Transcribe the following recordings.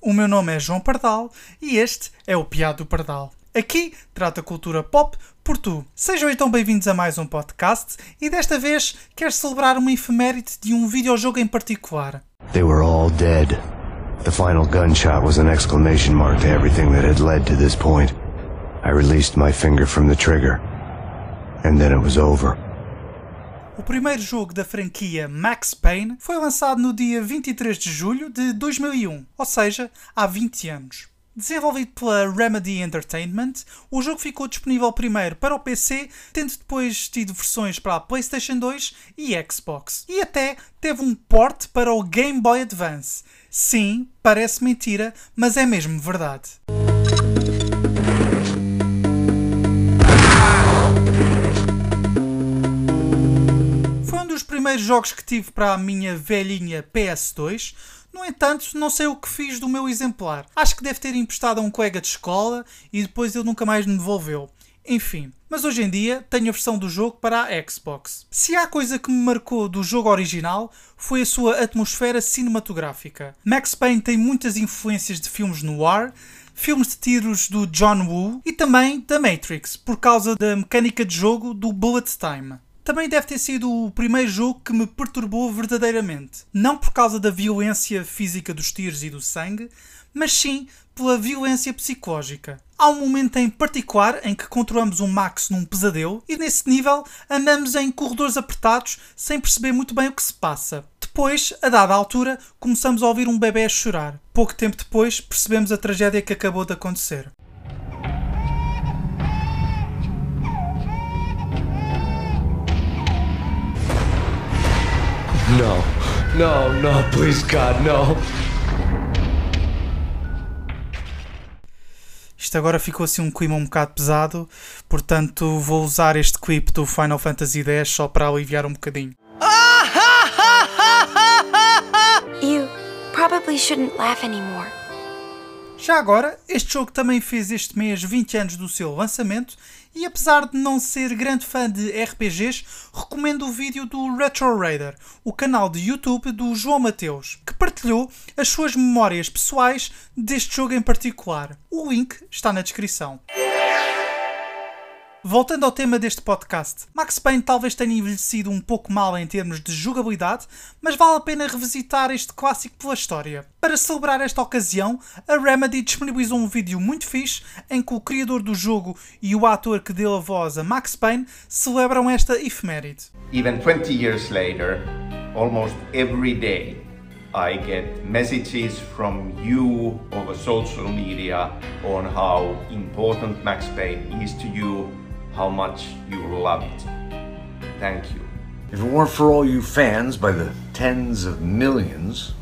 o meu nome é João Pardal e este é o Piado Pardal. Aqui trata cultura pop por tu. Sejam então bem-vindos a mais um podcast e desta vez quero celebrar uma efeméride de um videojogo em particular. They were all dead. The final gunshot was an exclamation mark to everything that had led to this point. I released my finger from the trigger, and then it was over. O primeiro jogo da franquia Max Payne foi lançado no dia 23 de julho de 2001, ou seja, há 20 anos. Desenvolvido pela Remedy Entertainment, o jogo ficou disponível primeiro para o PC, tendo depois tido versões para a PlayStation 2 e Xbox. E até teve um port para o Game Boy Advance. Sim, parece mentira, mas é mesmo verdade. Primeiros jogos que tive para a minha velhinha PS2. No entanto, não sei o que fiz do meu exemplar. Acho que deve ter emprestado a um colega de escola e depois ele nunca mais me devolveu. Enfim, mas hoje em dia tenho a versão do jogo para a Xbox. Se há coisa que me marcou do jogo original foi a sua atmosfera cinematográfica. Max Payne tem muitas influências de filmes no ar, filmes de tiros do John Woo e também da Matrix, por causa da mecânica de jogo do Bullet Time. Também deve ter sido o primeiro jogo que me perturbou verdadeiramente. Não por causa da violência física dos tiros e do sangue, mas sim pela violência psicológica. Há um momento em particular em que controlamos um Max num pesadelo e nesse nível andamos em corredores apertados sem perceber muito bem o que se passa. Depois, a dada altura, começamos a ouvir um bebê a chorar. Pouco tempo depois, percebemos a tragédia que acabou de acontecer. No. No, please, God, no. Isto agora ficou assim um clima um bocado pesado, portanto vou usar este clipe do Final Fantasy X só para aliviar um bocadinho. You probably shouldn't laugh anymore. Já agora, este jogo também fez este mês 20 anos do seu lançamento e apesar de não ser grande fã de RPGs, recomendo o vídeo do Retro Raider, o canal de YouTube do João Mateus, que partilhou as suas memórias pessoais deste jogo em particular. O link está na descrição. Voltando ao tema deste podcast, Max Payne talvez tenha envelhecido um pouco mal em termos de jogabilidade, mas vale a pena revisitar este clássico pela história. Para celebrar esta ocasião, a Remedy disponibilizou um vídeo muito fixe em que o criador do jogo e o ator que deu a voz a Max Payne celebram esta efeméride. Even 20 years later, almost every day, I get messages from you over social media on how important Max Payne is to you, how much you love it. Thank you. If it weren't for all you fans by the tens of millions,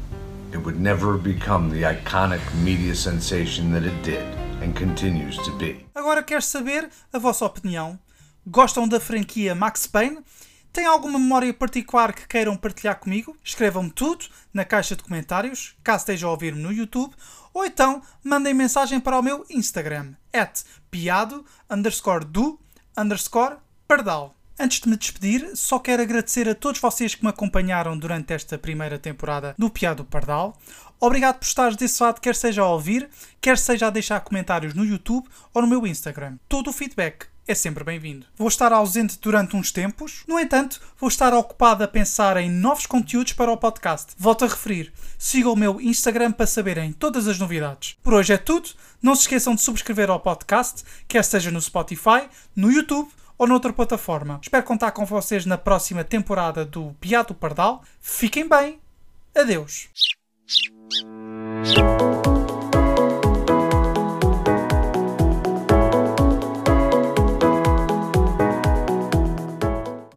it would never become the iconic media sensation that it did and continues to be. Agora quero saber a vossa opinião. Gostam da franquia Max Payne? Têm alguma memória particular que queiram partilhar comigo? Escrevam-me tudo na caixa de comentários, caso estejam a ouvir-me no YouTube, ou então mandem mensagem para o meu Instagram, at piado underscore do underscore pardal. Antes de me despedir, só quero agradecer a todos vocês que me acompanharam durante esta primeira temporada do Piado Pardal. Obrigado por estares desse lado, quer seja a ouvir, quer seja a deixar comentários no YouTube ou no meu Instagram. Todo o feedback é sempre bem-vindo. Vou estar ausente durante uns tempos, no entanto, vou estar ocupado a pensar em novos conteúdos para o podcast. Volto a referir, sigam o meu Instagram para saberem todas as novidades. Por hoje é tudo, não se esqueçam de subscrever ao podcast, quer seja no Spotify, no YouTube ou noutra plataforma. Espero contar com vocês na próxima temporada do Piado Pardal. Fiquem bem. Adeus.